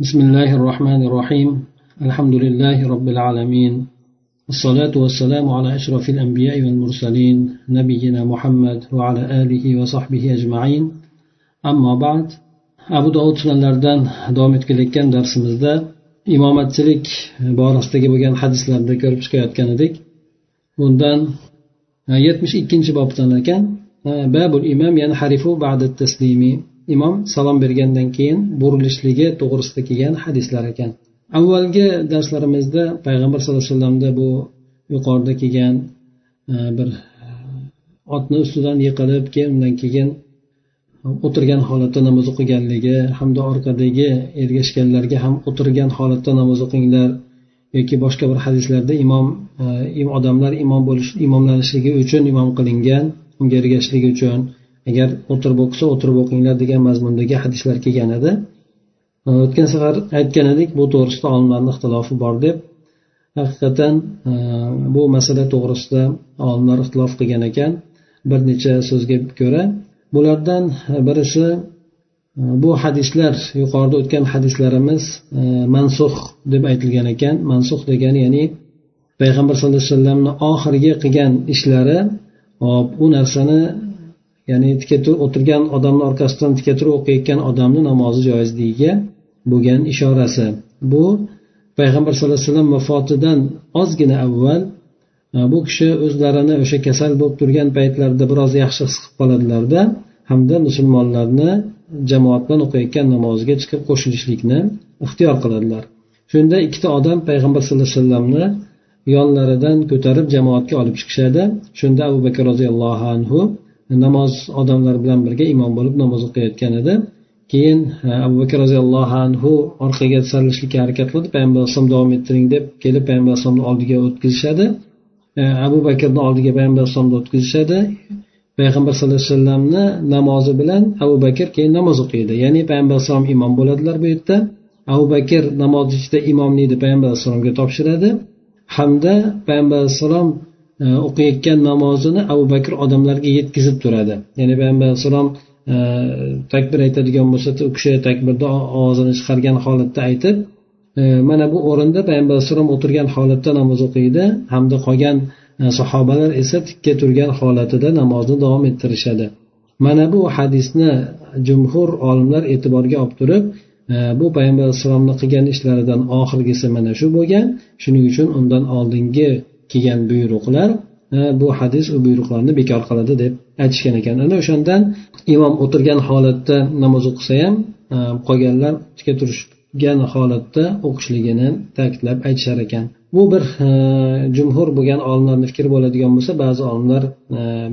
بسم الله الرحمن الرحيم الحمد لله رب العالمين الصلاة والسلام على أشرف الأنبياء والمرسلين نبينا محمد وعلى آله وصحبه أجمعين أما بعد أبو داود سنن لردن دامت كليك كان درس مزدى إمامة تلك بارستك بغن حدث لردن كرب شكايات كندك وندن يتمش إكينش بابتنا كان باب الإمام ينحرف بعد التسليم imom salom bergandan keyin burilishligi to'g'risida kelgan hadislar ekan. Avvalgi darslarimizda payg'ambar sallallohu alayhi vasallamda bu yuqorida kelgan e, bir e, otni ustidan yiqilib keyin undan keyin o'tirgan holatda namoz o'qiganligi hamda orqadagi ergashganlarga ham o'tirgan holatda namoz o'qinglar yoki boshqa bir hadislarda imom e, odamlar imom bo'lish imomlanishligi uchun imom qilingan unga ergashishligi uchun agar o'tirib o'qisa o'tirib o'qinglar degan mazmundagi hadislar kelgan edi o'tgan safar aytgan edik bu to'g'risida olimlarni ixtilofi bor deb haqiqatdan e, bu masala to'g'risida olimlar ixtilof qilgan ekan. Bir necha so'zga ko'ra bulardan birisi e, bu hadislar yuqorida o'tgan hadislarimiz e, mansux deb aytilgan ekan. Mansux degani ya'ni payg'ambar sallallohu alayhi vasallamni oxirgi qilgan ishlari hop u narsani ya'ni tika turib o'tirgan odamni orqasidan tika turib o'qiyotgan odamni namozi joizligiga bo'lgan ishorasi. Bu payg'ambar sallallohu alayhi vasallam vafotidan ozgina avval e, bu kishi o'zlarini o'sha kasal bo'lib turgan paytlarida biroz yaxshi his qilib qoladilarda hamda musulmonlarni jamoat bilan o'qiyotgan namoziga chiqib qo'shilishlikni ixtiyor qiladilar. Shunda ikkita odam payg'ambar sallallohu alayhi vasallamni yonlaridan ko'tarib jamoatga olib chiqishadi. Shunda abu bakr roziyallohu anhu namoz odamlar bilan birga imom bo'lib namoz o'qiyotgan edi. Keyin e, abu bakr roziyallohu anhu orqaga sarilishlikka harakat qildi. Payg'ambar alayhisalom davom ettiring deb kelib payg'ambar alayhisalomni oldiga o'tkazishadi. E, abu bakrni oldiga payg'ambar alayhisalomni o'tkazishadi. Payg'ambar sallallohu alayhi vasallamni namozi bilan abu bakr keyin namoz o'qiydi. Ya'ni payg'ambar alayhisalom imom bo'ladilar bu yerda. Abu bakr namoz ichida imomlikni payg'ambar alayhissalomga topshiradi. Hamda payg'ambar alayhissalom E, o'qiyotgan namozini abu bakr odamlarga yetkazib turadi. Ya'ni payg'ambar alayhissalom e, takbir aytadigan bo'lsa u kishi takbirda ovozini chiqargan holatda aytib e, mana bu o'rinda payg'ambar alayhissalom o'tirgan holatda namoz o'qiydi hamda qolgan sahobalar esa tikka turgan holatida namozni davom ettirishadi. Mana bu hadisni jumhur olimlar e'tiborga olib turib bu payg'ambar alayhissalomni qilgan ishlaridan oxirgisi mana shu bo'lgan. Shuning uchun undan oldingi kelgan buyruqlar bu hadis u buyruqlarni bekor qiladi deb aytishgan ekan. Ana o'shandan imom o'tirgan holatda namoz o'qisa ham qolganlar tika turishgan holatda o'qishligini ta'kidlab aytishar ekan. Bu bir jumhur bo'lgan olimlarni fikri bo'ladigan bo'lsa ba'zi olimlar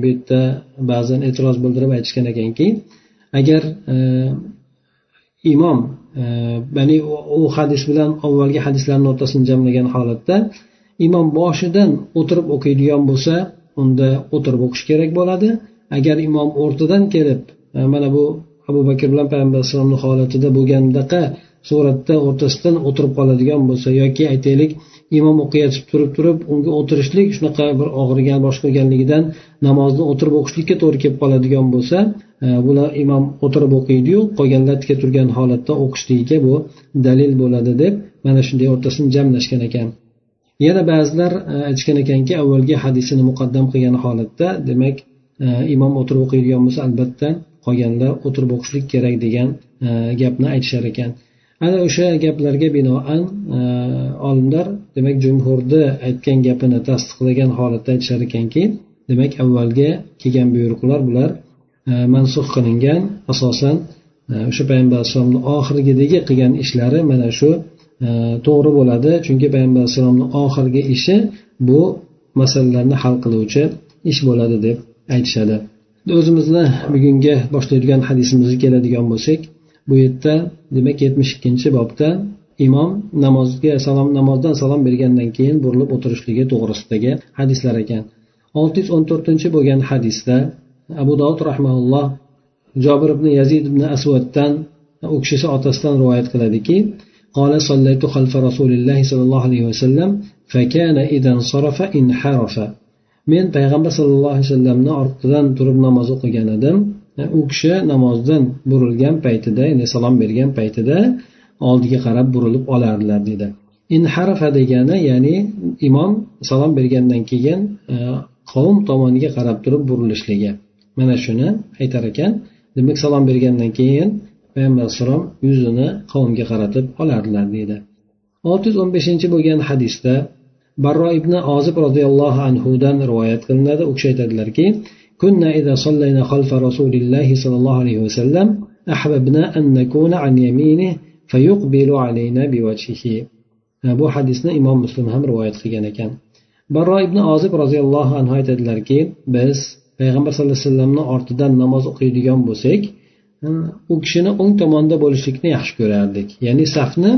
bu yerda ba'zan e'tiroz bildirib aytishgan ekanki agar imom ya'ni u hadis bilan avvalgi hadislarni o'rtasini jamlagan holatda imom boshidan o'tirib o'qiydigan bo'lsa unda o'tirib o'qish kerak bo'ladi. Agar imom o'rtadan kelib e, mana bu abu bakr bilan payg'ambar alayhissalomni holatida bo'lgandaqa suratda o'rtasidan o'tirib qoladigan bo'lsa yoki aytaylik imom o'qiyotib turib turib unga o'tirishlik shunaqa bir og'rigan bosh bo'lganligidan namozni o'tirib o'qishlikka to'g'ri kelib qoladigan bo'lsa e, bular imom o'tirib o'qiydiyu qolganlar tika turgan holatda o'qishligiga bu dalil bo'ladi deb mana shunday o'rtasini jamlashgan ekan. Yana ba'zilar e, aytishgan ekanki avvalgi hadisini muqaddam qilgan holatda demak e, imom o'tirib o'qiydigan bo'lsa albatta qolganlar o'tirib o'qishlik kerak degan e, gapni aytishar ekan. Ana o'sha gaplarga binoan olimlar demak jumhurni aytgan gapini tasdiqlagan holatda aytishar ekanki demak avvalgi kelgan buyruqlar bular mansux qilingan asosan o'sha payg'ambar alayhissalomni oxirgidagi qilgan ishlari mana shu to'g'ri bo'ladi. Chunki payg'ambar alayhissalomni oxirgi ishi bu masalalarni hal qiluvchi ish bo'ladi deb aytishadi. O'zimizni bugungi boshlaydigan hadisimizga keladigan bo'lsak bu yerda demak yetmish ikkinchi bobda imom namozga salom namozdan salom bergandan keyin burilib o'tirishligi to'g'risidagi hadislar ekan. olti yuz o'n to'rtinchi bo'lgan hadisda abu dovud rahmaulloh jobir ibn yazid ibn asvaddan u kishisi otasidan rivoyat qiladiki قال صليت خلف رسول الله صلى الله عليه وسلم فكان إذا انصرف انحرف men payg'ambar sallallohu alayhi vasallamni orqadan turib namoz o'qigan edim u kishi namozdan burilgan paytida ya'ni salom bergan paytida oldiga qarab burilib olardilar dedi inharafa degani ya'ni imom salom bergandan keyin e, qavm tomoniga qarab turib burilishligi mana shuni aytar ekan demak salom bergandan keyin payg'ambar alayhissalom yuzini qavmga qaratib olardilar deydi olti yuz o'n beshinchi bo'lgan hadisda barro ibn ozib roziyallohu anhudan rivoyat qilinadi u kishi aytadilarki كنا إذا صلينا خلف رسول الله صلى الله عليه وسلم أحببنا أن نكون عن يمينه فيقبل علينا بوجهه bu hadisni imom muslim ham rivoyat qilgan ekan barro ibn ozib roziyallohu anhu aytadilarki biz payg'ambar sallallohu alayhi vasallamni ortidan namoz o'qiydigan bo'lsak u kishini o'ng tomonda bo'lishlikni yaxshi ko'rardik. Ya'ni safni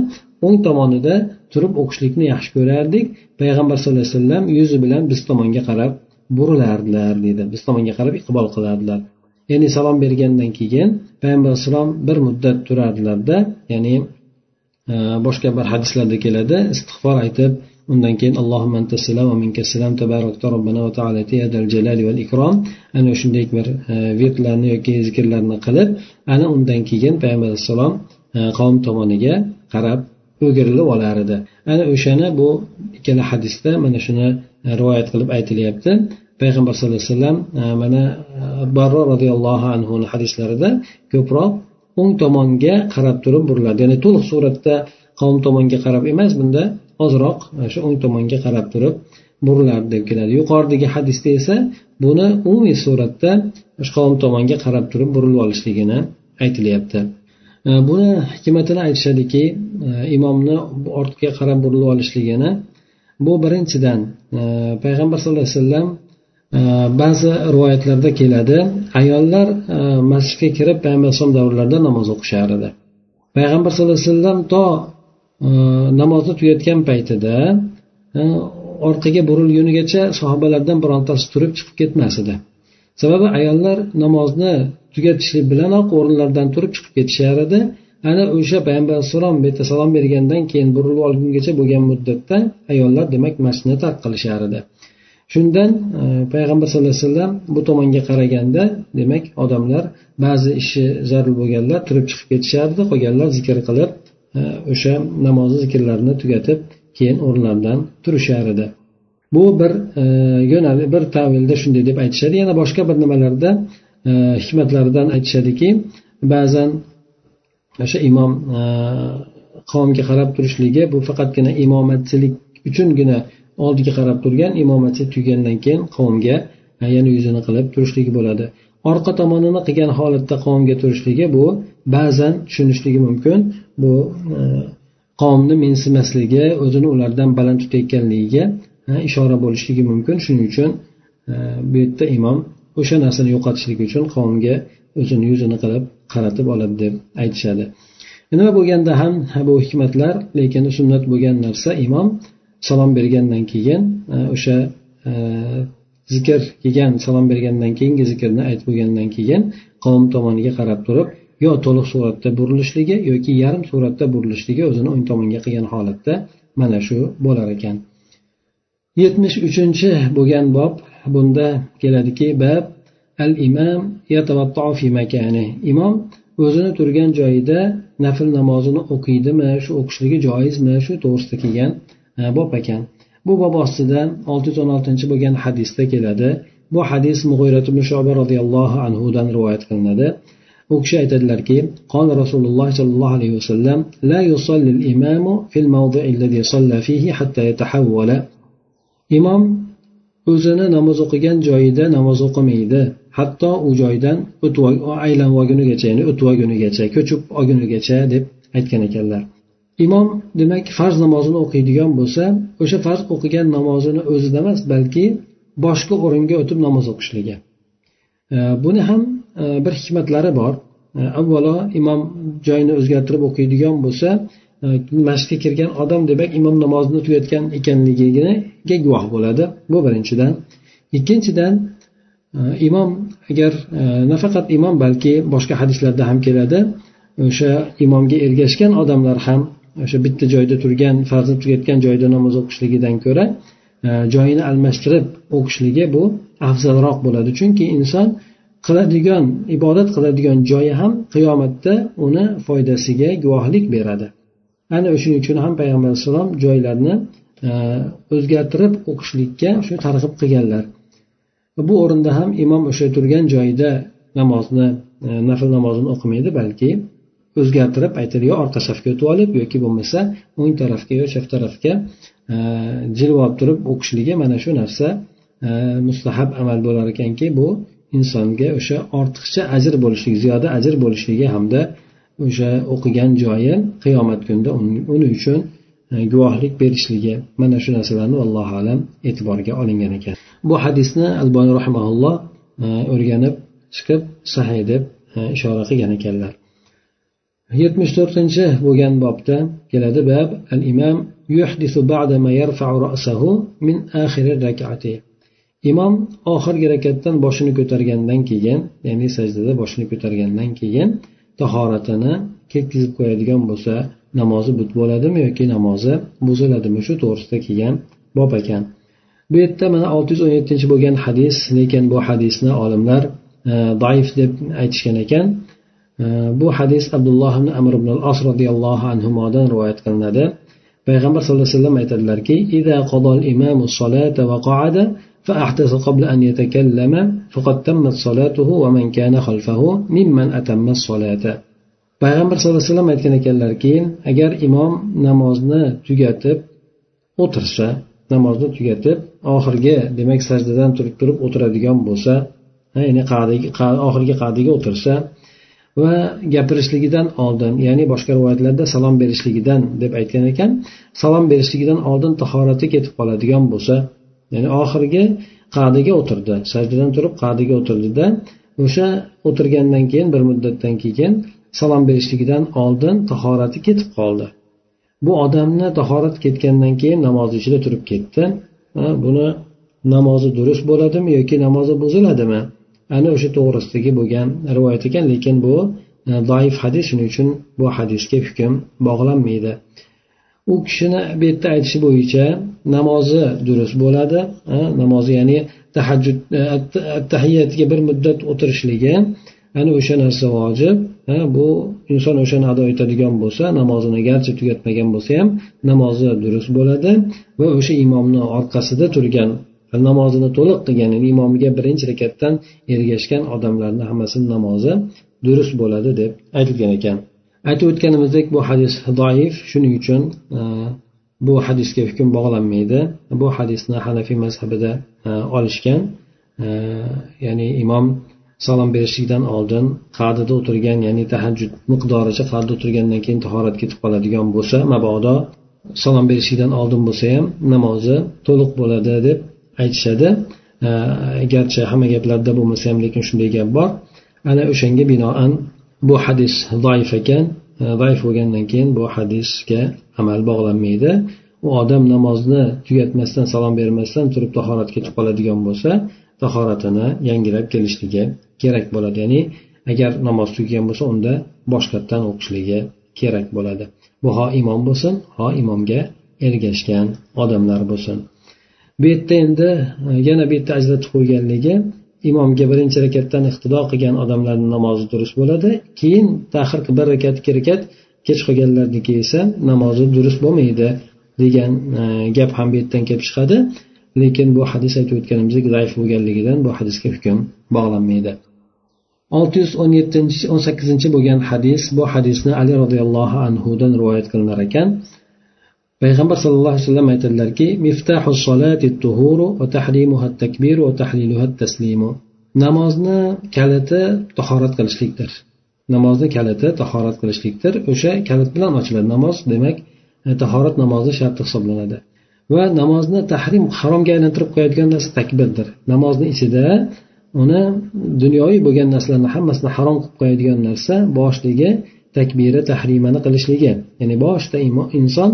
o'ng tomonida turib o'qishlikni yaxshi ko'rardik. Payg'ambar sallallohu alayhi vasallam yuzi bilan biz tomonga qarab burilardilar deydi biz tomonga qarab iqbol qilardilar. Ya'ni salom bergandan keyin payg'ambar alayhissalom bir muddat turardilarda ya'ni e, boshqa bir hadislarda keladi istig'for aytib undan keyin allohim robbana va taala jalali val ikrom. Ana shunday bir e, virtlarni yoki zikrlarni qilib ana undan keyin payg'ambar alayhissalom e, qavm tomoniga qarab o'girilib olar edi ana o'shani bu ikkala hadisda mana shuni e, rivoyat qilib aytilyapti. Payg'ambar sallallohu alayhi vasallam mana barro roziyallohu anhuni hadislarida ko'proq o'ng tomonga qarab turib buriladi. Ya'ni to'liq suratda qavm tomonga qarab emas bunda ozroq e, shu o'ng tomonga qarab turib burilardi deb keladi. Yuqoridagi hadisda esa buni umumiy suratda qavm tomonga qarab turib burilib olishligini aytilyapti. E, buni hikmatini aytishadiki e, imomni ortga qarab burilib olishligini bu birinchidan payg'ambar sallallohu alayhi vasallam ba'zi rivoyatlarda keladi ayollar masjidga kirib payg'ambar alayhisalom davrlarida namoz o'qishar edi. Payg'ambar sallallohu alayhi vasallam to namozni tugatgan paytida e, orqaga burilgunigacha sahobalardan birontasi turib chiqib ketmas edi. Sababi ayollar namozni tugatishlik bilanoq o'rinlaridan turib chiqib ketishar edi. Ana o'sha payg'ambar alayhissalom bu yerda salom bergandan keyin burilib olgungacha bo'lgan muddatda ayollar demak masjidni tark qilishar edi. Shundan e, payg'ambar sallallohu alayhi vasallam bu tomonga qaraganda demak odamlar ba'zi ishi zarur bo'lganlar turib chiqib ketishardi qolganlar zikr qilib o'sha namozni zikrlarini tugatib keyin o'rnlaridan turishar edi. Bu bir e, yo'nali bir tavilda shunday deb aytishadi. Yana boshqa bir nimalarda e, hikmatlaridan aytishadiki ba'zan o'sha imom e, qavmga qarab turishligi bu faqatgina imomatchilik uchungina oldiga qarab turgan imomatchi tugagandan keyin qavmga yana yuzini qilib turishligi bo'ladi. Orqa tomonini qilgan holatda qavmga turishligi bu ba'zan tushunishligi mumkin. Bu e, qavmni mensimasligi o'zini ulardan baland tutayotganligiga e, ishora bo'lishligi mumkin. Shuning uchun e, bu yerda imom o'sha narsani yo'qotishlik uchun qavmga o'zini yuzini qilib qaratib oladi deb aytishadi. E, nima bo'lganda ham bu hikmatlar lekin sunnat bo'lgan narsa imom salom bergandan keyin e, o'sha e, zikr kelgan salom bergandan keyingi zikrni aytib bo'lgandan keyin qavm tomoniga qarab turib yo to'liq suratda burilishligi yoki yarim suratda burilishligi o'zini o'ng tomonga qilgan holatda mana shu bo'lar ekan. Yetmish uchinchi bo'lgan bob bunda keladiki bab al imam imom o'zini turgan joyida nafl namozini o'qiydimi shu o'qishligi joizmi shu to'g'risida kelgan e, bob ekan. Bu bob ostida olti yuz o'n oltinchi bo'lgan hadisda keladi. Bu hadis mug'iyrat ibn shoba roziyallohu anhudan rivoyat qilinadi. u kishi aytadilarki qol rasululloh sollallohu alayhi vasallam la imamu salla fihi hatta yatahawwala. Imom o'zini namoz o'qigan joyida namoz o'qimaydi. Hatto u joydan aylanib olgunigacha ya'ni o'tib olgunigacha ko'chib olgunigacha deb aytgan ekanlar. Imom demak farz namozini o'qiydigan bo'lsa o'sha farz o'qigan namozini o'zida emas balki boshqa o'ringa o'tib namoz o'qishligi. Buni ham e, bir hikmatlari bor. Avvalo imom joyini o'zgartirib o'qiydigan bo'lsa e, masjidga kirgan odam demak imom namozini tugatgan ekanligiga guvoh bo'ladi. Bu birinchidan. Ikkinchidan e, imom agar nafaqat imom balki boshqa hadislarda ham keladi o'sha imomga ergashgan odamlar ham o'sha bitta joyda turgan farzni tugatgan joyda namoz o'qishligidan ko'ra joyini almashtirib o'qishligi bu afzalroq bo'ladi. Chunki inson qiladigan ibodat qiladigan joyi ham qiyomatda uni foydasiga guvohlik beradi. Ana o'shuning uchun ham payg'ambar alayhissalom joylarni e, o'zgartirib o'qishlikka shu targ'ib qilganlar. Bu o'rinda ham imom o'sha turgan joyida namozni e, nafl namozini o'qimaydi balki o'zgartirib aytadi yo orqa safga o'tib olib yoki bo'lmasa o'ng tarafga yo chap tarafga e, jilvolib jilib olib turib o'qishligi mana shu narsa E, mustahab amal bo'lar ekanki bu insonga o'sha ortiqcha ajr bo'lishligi ziyoda ajr bo'lishligi hamda o'sha o'qigan joyi qiyomat kunida uning uchun e, guvohlik berishligi mana shu narsalarni allohu alam e'tiborga olingan ekan. Bu hadisni alboniy rahimaulloh e, o'rganib chiqib sahiy deb ishora qilgan ekanlar. Yetmish to'rtinchi bo'lgan bobda keladi bab al imom imom oxirgi rakatdan boshini ko'targandan keyin ya'ni sajdada boshini ko'targandan keyin tahoratini ketkizib qo'yadigan bo'lsa namozi but bo'ladimi yoki namozi buziladimi? Shu to'g'risida kelgan bob ekan bu yerda mana olti yuz o'n yettinchi bo'lgan hadis lekin bu hadisni olimlar e, zaif deb aytishgan ekan. E, bu hadis abdulloh ibn amr ibn al as roziyallohu anhudan rivoyat qilinadi. Payg'ambar sallallohu alayhi vasallam aytadilarki فأحدث قبل أن يتكلم فقد تمت صلاته ومن كان خلفه ممن أتم الصلاة payg'ambar sallallohu alayhi vasallam aytgan ekanlarki agar imom namozni tugatib o'tirsa namozni tugatib oxirgi demak sajdadan turib turib o'tiradigan bo'lsa ya'ni oxirgi qadiga o'tirsa va gapirishligidan oldin ya'ni boshqa rivoyatlarda salom berishligidan deb aytgan ekan salom berishligidan oldin tahorati ketib qoladigan bo'lsa ya'ni oxirgi qadiga o'tirdi. Sajdadan turib qadiga o'tirdida o'sha o'tirgandan keyin bir muddatdan keyin salom berishligidan oldin tahorati ketib qoldi. Bu odamni tahorat ketgandan keyin namoz ichida turib ketdi. Buni namozi durust bo'ladimi yoki namozi buziladimi? Ana o'sha to'g'risidagi bo'lgan rivoyat ekan lekin bu e, doif hadis. Shuning uchun bu hadisga hukm bog'lanmaydi. U kishini bu yerda aytishi bo'yicha namozi durust bo'ladi namozi ya'ni tahajjud e, tahiyatga bir muddat o'tirishligi ana o'sha narsa vojib bu inson o'shani ado etadigan bo'lsa namozini garchi tugatmagan bo'lsa ham namozi durust bo'ladi va o'sha imomni orqasida turgan namozini to'liq qilgan ya'ni imomiga birinchi rakatdan ergashgan odamlarni hammasini namozi durust bo'ladi deb aytilgan ekan. Aytib o'tganimizdek bu hadis doif. Shuning uchun e, bu hadisga hukm bog'lanmaydi. Bu hadisni hanafiy mazhabida e, olishgan e, ya'ni imom salom berishlikdan oldin qadida o'tirgan ya'ni tahajjud miqdoricha qadida o'tirgandan keyin tahorat ketib qoladigan bo'lsa mabodo salom berishlikdan oldin bo'lsa ham namozi to'liq bo'ladi deb aytishadi. Garchi hamma gaplarda bo'lmasa ham lekin shunday gap bor. Ana o'shanga binoan bu hadis zaif ekan e, zaif bo'lgandan keyin bu hadisga amal bog'lanmaydi. U odam namozni tugatmasdan salom bermasdan turib tahorat ketib qoladigan bo'lsa tahoratini yangilab kelishligi kerak bo'ladi. Ya'ni agar namoz tugagan bo'lsa unda boshqatdan o'qishligi kerak bo'ladi. Bu ho imom bo'lsin ho imomga ergashgan odamlar bo'lsin. Bu yerda endi e, yana bu yerda ajratib qo'yganligi imomga birinchi rakatdan iqtido qilgan odamlarni namozi durust bo'ladi. Keyin tahir bir rakat ikki rakat kech qolganlarniki esa namozi durust bo'lmaydi degan e, gap ham bu yerdan kelib chiqadi. Lekin bu hadis aytib o'tganimizdek zaif bo'lganligidan bu hadisga hukm bog'lanmaydi. olti yuz o'n yettinchi o'n sakkizinchi bo'lgan hadis bu hadisni ali roziyallohu anhudan rivoyat qilinar ekan. Payg'ambar sallallohu alayhi vasallam aytadilarki miftahu solati tuhuru va tahrimuha takbiru va tahliluha taslimu. Namozni kaliti tahorat qilishlikdir. Namozni kaliti tahorat qilishlikdir. O'sha kalit bilan ochiladi. Namoz demak e, tahorat namozi sharti hisoblanadi. Va namozni tahrim haromga aylantirib qo'yadigan narsa takbirdir. Namozni ichida uni dunyoviy bo'lgan narsalarni hammasini harom qilib qo'yadigan narsa boshligi takbira tahrimani qilishligi. Ya'ni boshida inson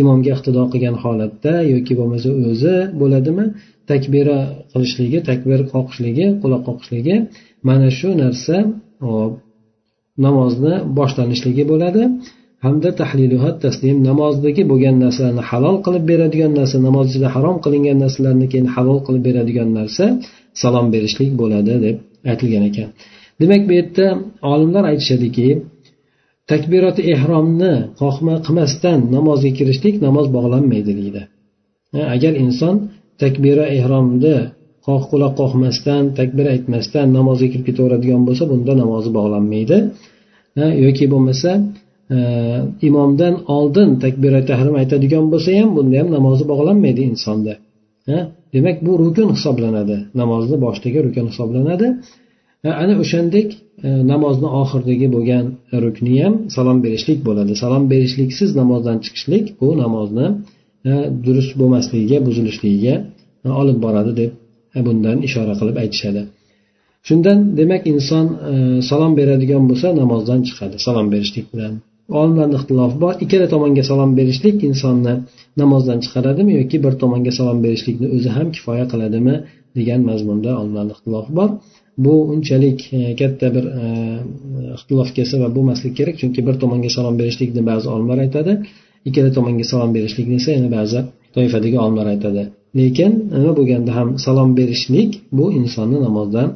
imomga iqtido qilgan holatda yoki bo'lmasa o'zi bo'ladimi? Takbira qilishligi takbir qoqishligi quloq qoqishligi mana shu narsa namozni boshlanishligi bo'ladi. Hamda tahliluha taslim namozdagi bo'lgan narsalarni halol qilib beradigan narsa namoz ichida harom qilingan narsalarni keyin halol qilib beradigan narsa salom berishlik bo'ladi deb aytilgan ekan. Demak bu yerda olimlar aytishadiki takbiroti ehromni qoqma qilmasdan namozga kirishlik namoz bog'lanmaydi deydi. Agar inson takbira ehromni qoq quloq qoqmasdan takbir aytmasdan namozga kirib ketaveradigan bo'lsa bunda namozi bog'lanmaydi. Yoki bo'lmasa e, imomdan oldin takbira tahrim aytadigan bo'lsa ham bunda ham namozi bog'lanmaydi insonda. Demak bu rukun hisoblanadi. Namozni boshidagi rukun hisoblanadi. Ana o'shandek e, namozni oxiridagi bo'lgan rukni ham salom berishlik bo'ladi. Salom berishliksiz namozdan chiqishlik bu namozni e, durust bo'lmasligiga buzilishligiga e, olib boradi deb bundan ishora qilib aytishadi. Shundan demak inson salom beradigan bo'lsa namozdan chiqadi salom berishlik bilan. Olimlarni ixtilofi bor ikkala tomonga salom berishlik insonni namozdan chiqaradimi yoki bir tomonga salom berishlikni o'zi ham kifoya qiladimi degan mazmunda olimlarni ixtilofi bor. Bu unchalik e, katta bir e, e, ixtilofga sabab bo'lmasligi kerak chunki bir tomonga salom berishlikni ba'zi olimlar aytadi ikkala tomonga salom berishlikni esa yana ba'zi toifadagi olimlar aytadi. Lekin nima bo'lganda ham salom berishlik bu insonni namozdan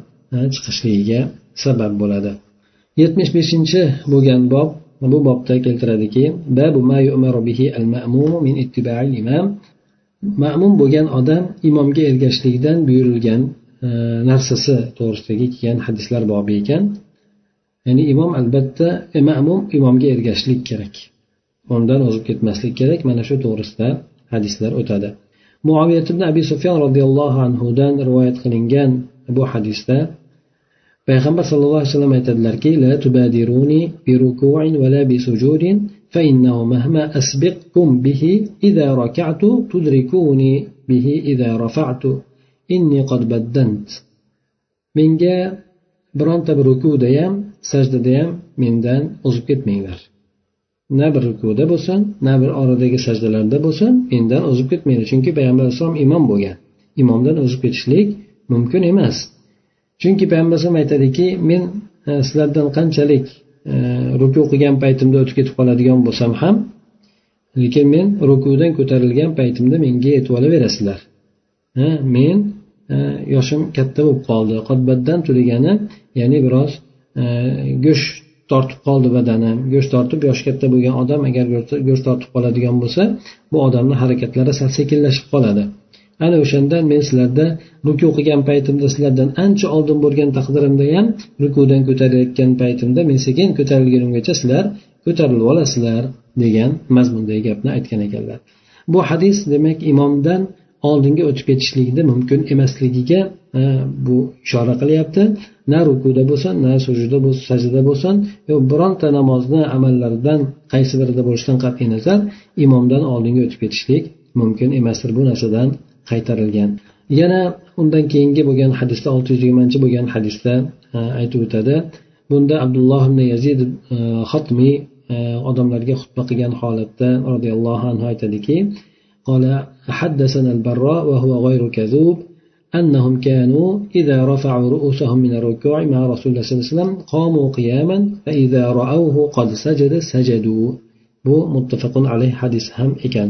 chiqishligiga sabab bo'ladi. Yetmish beshinchi bo'lgan bob bu bobda keltiradiki ma'mum bo'lgan odam imomga ergashishlikdan buyurilgan narsasi to'g'risidagi kelgan hadislar bobi ekan. Ya'ni imom albatta e, ma'mum imomga ergashishlik kerak. Undan o'zib ketmaslik kerak. Mana shu to'g'risida hadislar o'tadi. Muaviyat ibn abi sufyon roziyallohu anhudan rivoyat qilingan bu hadisda payg'ambar sallallohu alayhi vasallam aytadilarki la tubadiruni bi ruku'in va la bi sujudin fa innahu mahma asbiqkum bihi idza raka'tu tudrikuni bihi idza rafa'tu. Inni qad baddant. Menga bironta bir rukuda ham sajdada ham mendan o'zib ketmanglar. Na bir rukuda bo'lsin na bir oradagi sajdalarda bo'lsin mendan o'zib ketmanglar. Chunki payg'ambar alayhissalom imom bo'lgan. Imomdan o'zib ketishlik mumkin emas. Chunki payg'ambar alayhisalom aytadiki men e, sizlardan qanchalik e, ruku qilgan paytimda o'tib ketib qoladigan bo'lsam ham lekin men rukudan ko'tarilgan paytimda menga yetib olaverasizlar. Men yoshim katta bo'lib qoldi. Qotbaddan degani ya'ni biroz e, go'sht tortib qoldi badani. Go'sht tortib yoshi katta bo'lgan odam agar go'sht tortib qoladigan bo'lsa bu odamni harakatlari sal sekinlashib qoladi. Ana o'shanda men sizlarda ruku o'qigan paytimda sizlardan ancha oldin bo'lgan taqdirimda ham rukudan ko'tarilayotgan paytimda men sekin ko'tarilgunimgacha sizlar ko'tarilib olasizlar degan mazmundagi gapni aytgan ekanlar. Bu hadis demak imomdan oldinga o'tib ketishlikni mumkin emasligiga e, bu ishora qilyapti. Na rukuda bo'lsin na sujuda bo'lsin sajda bo'lsin. Bironta namozni amallaridan qaysi birida bo'lishidan qat'iy nazar imomdan oldinga o'tib ketishlik mumkin emasdir bu narsadan qaytarilgan. Yana undan keyingi bo'lgan hadisda olti yuz yigirmanchi bo'lgan hadisda aytib o'tadi. Bunda abdulloh ibn yazid e, xotmiy e, odamlarga xutba qilgan holatda roziyallohu anhu aytadiki قال حدثنا البراء وهو غير كذوب أنهم كانوا إذا رفعوا رؤوسهم من الركوع مع رسول الله صلى الله عليه وسلم قاموا قياما فإذا رأوه قد سجد سجدوا bu muttafaqun alayh hadis ham ekan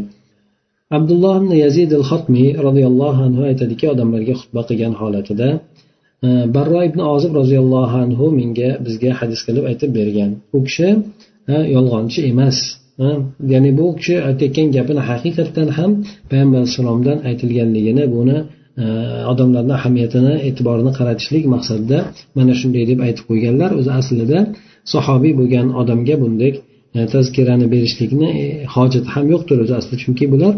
abdulloh ibn yazid al xotmiy roziyallohu anhu aytadiki odamlarga xutba qilgan holatida barro ibn ozib roziyallohu anhu menga bizga hadis qilib aytib bergan u kishi yolg'onchi emas ya'ni bu kishi aytayotgan gapini haqiqatdan ham payg'ambar alayhissalomdan aytilganligini buni e, odamlarni ahamiyatini e'tiborini qaratishlik maqsadida mana shunday deb aytib qo'yganlar. O'zi aslida sahobiy bo'lgan odamga bunday e, tazkirani berishlikni e, hojati ham yo'qdir o'zi aslida. Chunki bular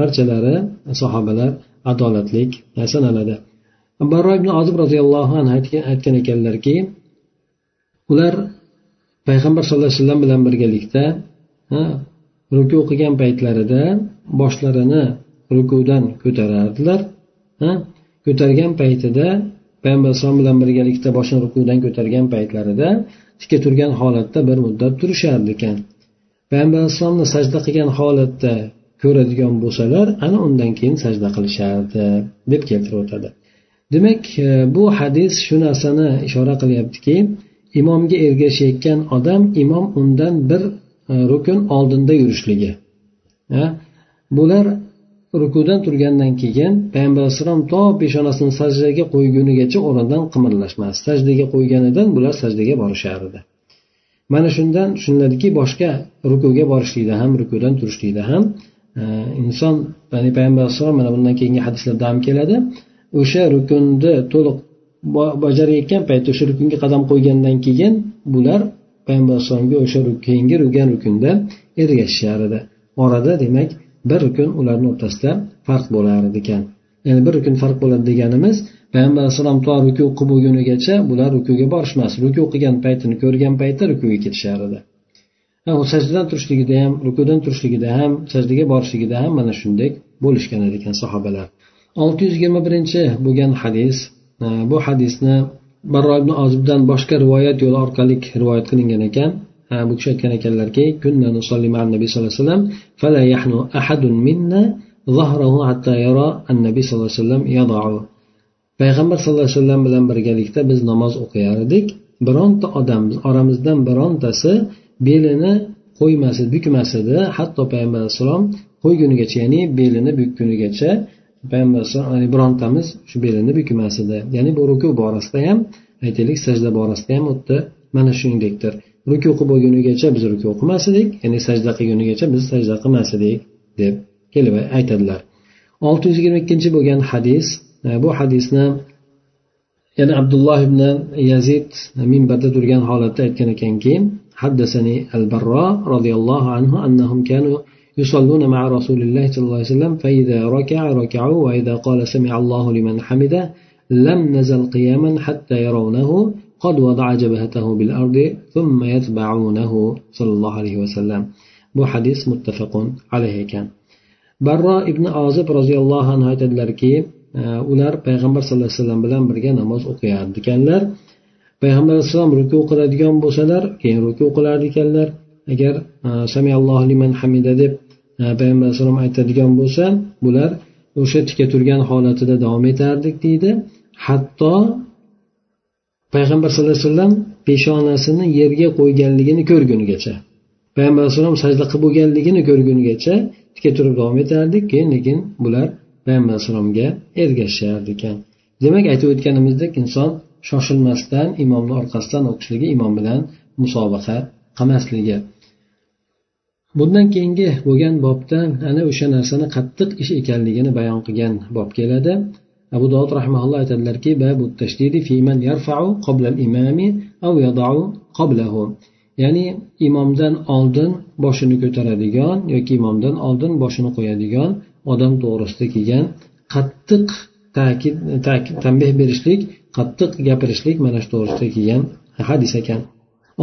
barchalari sahobalar adolatlik sanaladi. Barro ibn ozib roziyallohu anhu aytgan ekanlarki ular payg'ambar sallallohu alayhi vasallam bilan birgalikda ruku qilgan paytlarida boshlarini rukudan ko'tarardilar. Ko'targan paytida payg'ambar alayhisalom bilan birgalikda boshini rukudan ko'targan paytlarida tikka turgan holatda bir muddat turishardi ekan payg'ambar alayhissalomni sajda qilgan holatda ko'radigan bo'lsalar ana undan keyin sajda qilishardi deb keltirib o'tadi demak e, bu hadis shu narsani ishora qilyaptiki imomga ergashayotgan odam imom undan bir Rukun oldinda yurishligi. Bular rukudan turgandan keyin payg'ambar alayhissalom to peshonasini sajdaga qo'ygunigacha o'rnidan qimirlashmas. Sajdaga qo'yganidan bular sajdaga borishardi mana shundan tushuniladiki boshqa rukuga borishlikda ham rukudan turishlikda ham e, inson ya'ni payg'ambar alayhissalom mana bundan keyingi hadislarda ham keladi. O'sha rukunni to'liq bajarayotgan paytda o'sha rukunga qadam qo'ygandan keyin bular payg'ambar alayhissalomga o'sha keyingi rukan rukunda ergashishar edi orada demak bir rukun ularni o'rtasida farq bo'lar ekan. Ya'ni bir rukun farq bo'ladi deganimiz payg'ambar alayhissalom to ruku qilib bo'lgunigacha bular rukuga borishmas. Ruku qilgan paytini ko'rgan paytda rukuga ketishar edi sajdadan turishligida ham rukudan turishligida ham sajdaga borishligida ham mana shunday bo'lishgan ekan sahobalar. olti yuz yigirma birinchi bo'lgan hadis bu hadisni barro ibn ozibdan boshqa rivoyat yo'li orqali rivoyat qilingan ekan e, bu kishi aytgan ekanlarki nabiy sallallohu alayhi vasallam ظهره حتى يرى النبي صلى الله عليه وسلم يضع payg'ambar sallallohu alayhi vasallam bilan birgalikda biz namoz o'qiyar edik bironta odam oramizdan birontasi belini qo'ymas bukmas edi hatto payg'ambar alayhissalom qo'ygunigacha ya'ni belini bukkunigacha payg'ambar alayhisalom birontamiz shu belini bukmas edi ya'ni bu ruku borasida ham aytaylik sajda borasida ham xuddi mana shuningdekdir ruku qilib bo'lgunigacha biz ruku qilmas edik ya'ni sajda qilgunigacha biz sajda qilmas edik deb kelib aytadilar olti yuz yigirma ikkinchi bo'lgan hadis e, bu hadisni yana abdulloh ibn yazid minbarda turgan holatda aytgan ekanki حدثني البراء رضي الله عنه أنهم كانوا يصلون مع رسول الله صلى الله عليه وسلم فإذا ركع ركعوا وإذا قال سمع الله لمن حمده لم نزل قياما حتى يرونه قد وضع جبهته بالأرض ثم يتبعونه صلى الله عليه وسلم bu hadis muttafaqun alayhi ekan barro ibn ozib roziyallohu anhu aytadilarki e, ular payg'ambar sallallohu alayhi vasallam bilan birga namoz o'qiyar ekanlar payg'ambar alayhissalom ruku qiladigan bo'lsalar keyin ruku qilar ekanlar agar e, samiallohu liman hamida deb e, payg'ambar alayhissalom aytadigan bo'lsa bular o'sha tika turgan holatida davom etardik deydi. Hatto payg'ambar sallallohu alayhi vasallam peshonasini yerga qo'yganligini ko'rgunigacha payg'ambar alayhissalom sajda qilib bo'lganligini ko'rgunigacha tika turib davom etardik keyin lekin bular payg'ambar alayhissalomga ergashishar ekan demak aytib o'tganimizdek inson shoshilmasdan imomni orqasidan o'qishligi imom bilan musobaqa qilmasligi bundan keyingi bo'lgan bobda ana o'sha narsani qattiq ish ekanligini bayon qilgan bob keladi. Abu dovud rahmaulloh aytadilarki ya'ni imomdan oldin boshini ko'taradigan yoki imomdan oldin boshini qo'yadigan odam to'g'risida kelgan qattiq ta'kid tanbeh berishlik qattiq gapirishlik mana shu to'g'risida kelgan hadis ekan.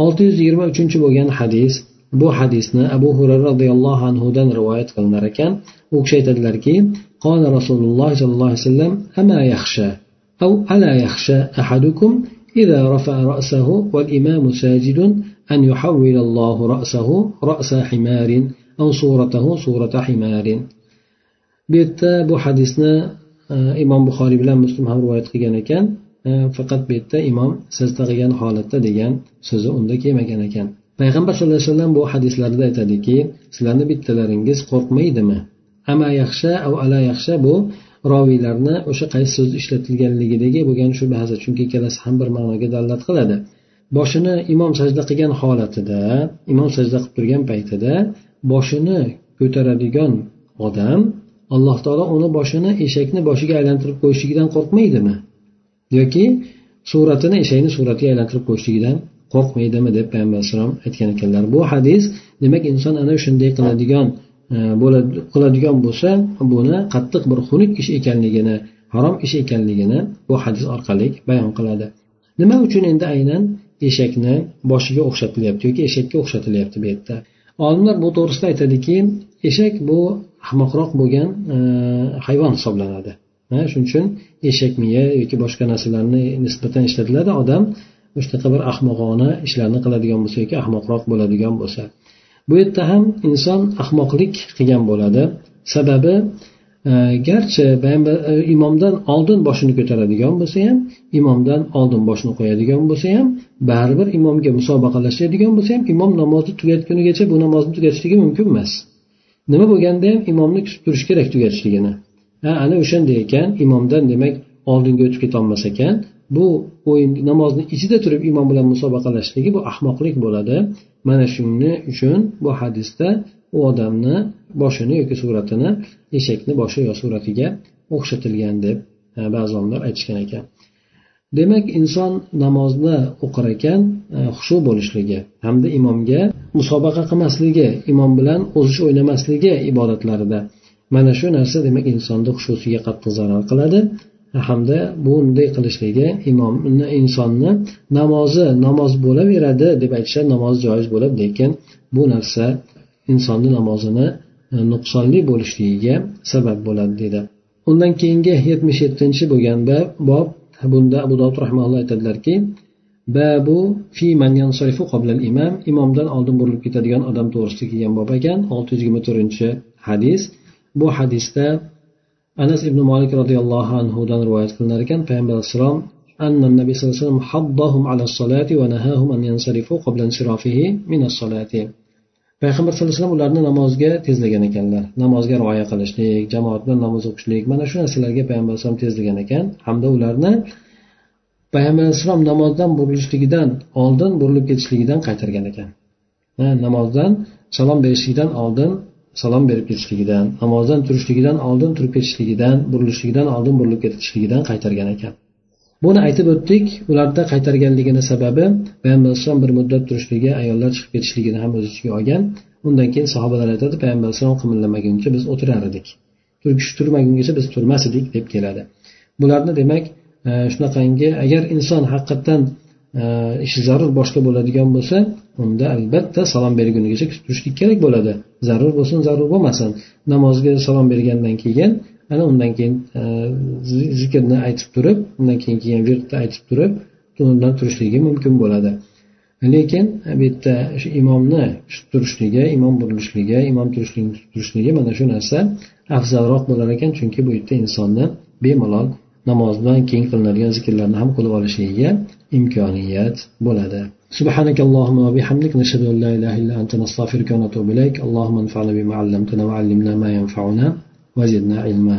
Olti yuz yigirma uchinchi bo'lgan hadis bu hadisni abu hurara roziyallohu anhudan rivoyat qilinar ekan u kishi aytadilarki قال رسول الله صلى الله عليه وسلم أما يخشى أو ألا يخشى أحدكم إذا رفع رأسه والإمام ساجد أن يحول الله رأسه رأس حمار أو صورته صورة حمار bu yerda bu hadisni imom buxoriy bilan muslim ham rivoyat qilgan ekan faqat bu yerda imom sajda qilgan holatda degan so'zi unda kelmagan ekan Payg'ambar sallallohu alayhi vasallam bu hadislarida aytadiki sizlarni bittalaringiz qo'rqmaydimi? Ama yaxshi av ala yaxshi bu roviylarni o'sha qaysi so'z ishlatilganligidagi bo'lgan shu chunki ikkalasi ham bir ma'noga dalolat qiladi. Boshini imom sajda qilgan holatida imom sajda qilib turgan paytida boshini ko'taradigan odam alloh taolo uni boshini eshakni boshiga aylantirib qo'yishligidan qo'rqmaydimi? Yoki suratini eshakni suratiga aylantirib qo'yishligidan qo'rqmaydimi deb payg'ambar alayhissalom aytgan ekanlar. Bu hadis demak inson ana shunday qiladigan e, bo'ladi qiladigan bo'lsa buni qattiq bir xunuk ish ekanligini harom ish ekanligini bu hadis orqali bayon qiladi. Nima uchun endi aynan eshakni boshiga o'xshatilyapti yoki eshakka o'xshatilyapti bu yerda? Olimlar bu to'g'risida aytadiki eshak bu ahmoqroq bo'lgan e, hayvon hisoblanadi. Shuning uchun eshak miya yoki boshqa narsalarni nisbatan ishlatiladi. Odam shunaqa bir ahmoqona ishlarni qiladigan bo'lsa yoki ahmoqroq bo'ladigan bo'lsa. Bu yerda ham inson ahmoqlik qilgan bo'ladi. Sababi e, garchi e, imomdan oldin boshini ko'taradigan bo'lsa ham imomdan oldin boshini qo'yadigan bo'lsa ham baribir imomga musobaqalashadigan bo'lsa ham imom namozni tugatgunigacha bu namozni tugatishligi mumkin emas. Nima bo'lganda ham imomni kutib turish kerak tugatishligini. Ha ana o'shanday ekan imomdan demak oldinga o'tib ketolmas ekan. Bu o'yin namozni ichida turib imom bilan musobaqalashligi bu ahmoqlik bo'ladi. Mana shuning uchun bu hadisda u odamni boshini yoki suratini eshakni boshi yo suratiga o'xshatilgan deb e, ba'zi olimlar aytishgan ekan. Demak inson namozni o'qir ekan e, xushu bo'lishligi hamda imomga musobaqa qilmasligi imom bilan o'zish o'ynamasligi ibodatlarida. Mana shu narsa demak insonni xushusiga qattiq zarar qiladi. Hamda bunday qilishligi imomni insonni namozi namoz bo'laveradi deb aytishadi namoz joiz bo'ladi lekin bu narsa insonni namozini e, nuqsonli bo'lishligiga sabab bo'ladi dedi. Undan keyingi yetmish yettinchi bo'lgan bob bunda abu dovud rahmaulloh aytadilarki babu fi man yansarifu qobla imam imomdan oldin burilib ketadigan odam to'g'risida kelgan bob ekan olti yuz yigirma to'rtinchi hadis. Bu hadisda anas ibn molik roziyallohu anhudan rivoyat qilinar ekan payg'ambar alayhissalom أن النبي صلى الله عليه وسلم حضهم على الصلاة ونهاهم أن ينصرفوا قبل انصرافه من الصلاة payg'ambar sallallohu alayhi vasallam ularni namozga tezlagan ekanlar namozga rioya qilishlik jamoat bilan namoz o'qishlik mana shu narsalarga payg'ambar alayhisalom tezlagan ekan hamda ularni payg'ambar alayhissalom namozdan burilishligidan oldin burilib ketishligidan qaytargan ekan namozdan salom berishlikdan oldin salom berib ketishligidan namozdan turishligidan oldin turib ketishligidan burilishligidan oldin burilib ketishligidan qaytargan ekan. Buni aytib o'tdik. Ularda qaytarganligini sababi payg'ambar alayhisalom bir muddat turishligi ayollar chiqib ketishligini ham o'z ichiga olgan. Undan keyin sahobalar aytadi payg'ambar alayhisalom qimirlamaguncha biz o'tirar edik. Turmagungacha biz turmas edik deb keladi. Bularni demak e, shunaqangi agar inson haqiqatdan e, ishi zarur boshqa bo'ladigan bo'lsa unda albatta salom bergunigacha kutib turishlik kerak bo'ladi. Zarur bo'lsin zarur bo'lmasin. Namozga salom bergandan keyin ana undan keyin e, zikrni aytib turib undan keyin keyin virdni aytib turib undan turishligi mumkin bo'ladi. Lekin e, bu yerda shu imomni turishligi imom burilishligi imom turishligi mana shu narsa afzalroq bo'lar ekan. Chunki bu yerda insonni bemalol namozdan keyin qilinadigan zikrlarni ham qilib olishligiga imkoniyat bo'ladi سبحانك اللهم وبحمدك نشهد أن لا إله إلا أنت نستغفرك ونتوب إليك اللهم انفعنا بما علمتنا وعلمنا ما ينفعنا وزدنا علما